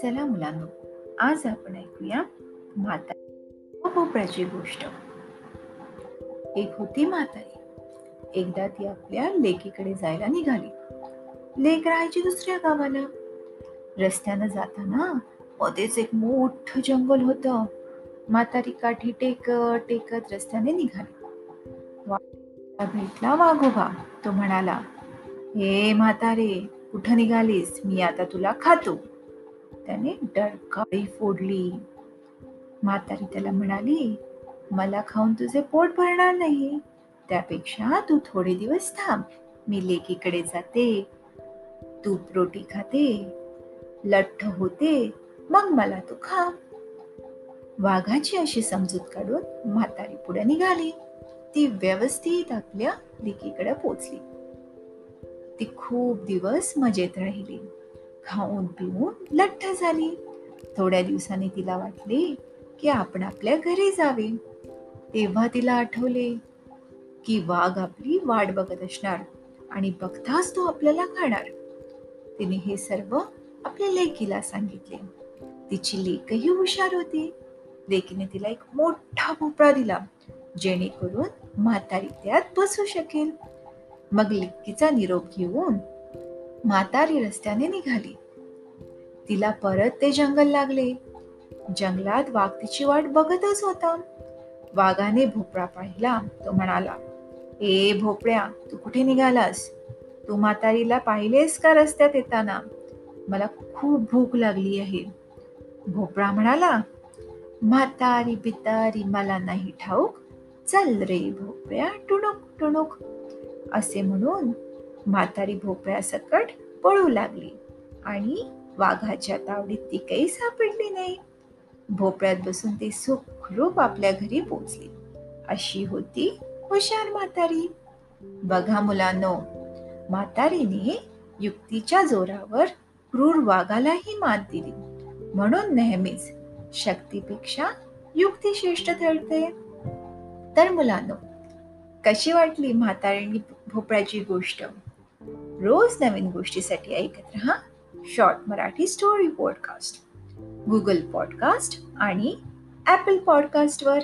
चला मुलांनो आज आपण ऐकूया माता भोपळ्याची हो, हो, गोष्ट. एक होती म्हातारी. एकदा ती आपल्या लेकीकडे जायला निघाली. लेक राहायची दुसऱ्या गावाला. रस्त्यानं जाताना मध्येच एक मोठं जंगल होतं. म्हातारी काठी टेकत टेकत रस्त्याने निघाली. भेटला वाघोबा तो म्हणाला हे म्हातारे कुठं निघालीस? मी आता तुला खातो. त्याने डरकाळी फोडली. म्हातारी त्याला म्हणाली मला खाऊन तुझे पोट भरणार नाही. त्यापेक्षा तू थोडे दिवस थांब. मी लेकीकडे जाते. तूप रोटी खाते. लठ्ठ होते. मग मला तू खा. वाघाची अशी समजूत काढून म्हातारी पुढे निघाली. ती व्यवस्थित आपल्या लेकीकडे पोचली. ती खूप दिवस मजेत राहिली. खाऊन पिऊन लठ्ठ झाली. थोड्या दिवसांनी तिला वाटले की आपण आपल्या घरी जावे. तेव्हा तिला आठवले की वाघ आपली वाट बघत असणार आणि बघताच तो आपल्याला खाणार. तिने हे सर्व आपल्या लेकीला सांगितले. तिची लेकही हुशार होती. लेकीने तिला एक मोठा भोपळा दिला जेणेकरून म्हातारी त्यात बसू शकेल. मग लिक्कीचा निरोप घेऊन म्हातारी रस्त्याने निघाली. तिला परत ते जंगल लागले. जंगलात वाघ तिची वाट बघतच होता. वाघाने भोपळा पाहिला. तो म्हणाला ए भोपळ्या तू कुठे निघालास? तू म्हातारीला पाहिलेस का रस्त्यात येताना? मला खूप भूक लागली आहे. भोपळा म्हणाला म्हातारी बितारी मला नाही ठाऊक. चल रे भोपळ्या टुणूक टुणूक. असे म्हणून म्हातारी भोपळ्यासकट पळू लागली आणि वाघाच्या तावडीत ती काही सापडली नाही. भोपळ्यात बसून ती सुखरूप आपल्या घरी पोचली अशी होती हुशार म्हातारी. बघा मुलांनो म्हातारीने युक्तीच्या जोरावर क्रूर वाघालाही मात दिली. म्हणून नेहमीच शक्तीपेक्षा युक्ती श्रेष्ठ ठरते. तर मुलांनो कशी वाटली म्हातारीने भोपळ्याची गोष्ट? रोज नवीन गोष्टीसाठी ऐकत रहा short Marathi story podcast Google podcast आणि ॲपल पॉडकास्टवर